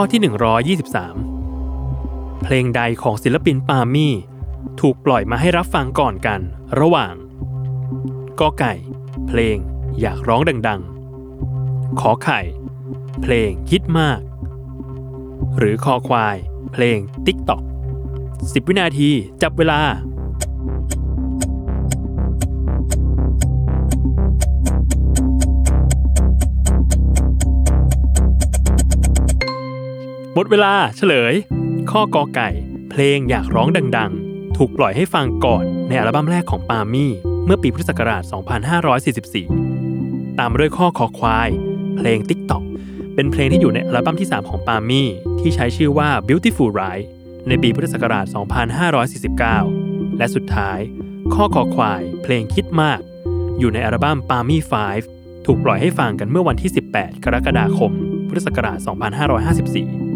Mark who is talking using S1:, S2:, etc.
S1: ข้อที่ 123 เพลงใดของศิลปินปามี่ ถูกปล่อยมาให้รับฟังก่อนกัน ระหว่างกอไก่ เพลงอยากร้องดัง ๆ ขอไข่ เพลงฮิตมาก หรือคอควาย เพลง TikTok 10 วินาทีจับเวลา มดเวลาเฉลย ข้อกอไก่ เพลงอยากร้องดัง ๆ ถูกปล่อยให้ฟังก่อนในอัลบั้มแรกของปามี่ เมื่อปีพุทธศักราช 2544 ตามมาด้วยข้อคอควาย เพลง TikTok เป็นเพลงที่อยู่ในอัลบั้มที่ 3 ของปามี่ที่ใช้ชื่อว่า Beautiful Ride ในปีพุทธศักราช 2549 และสุดท้าย ข้อคอควาย เพลงคิดมาก อยู่ในอัลบั้มปามี่5ถูกปล่อยให้ฟังกันเมื่อวันที่ 18 กรกฎาคม พุทธศักราช 2554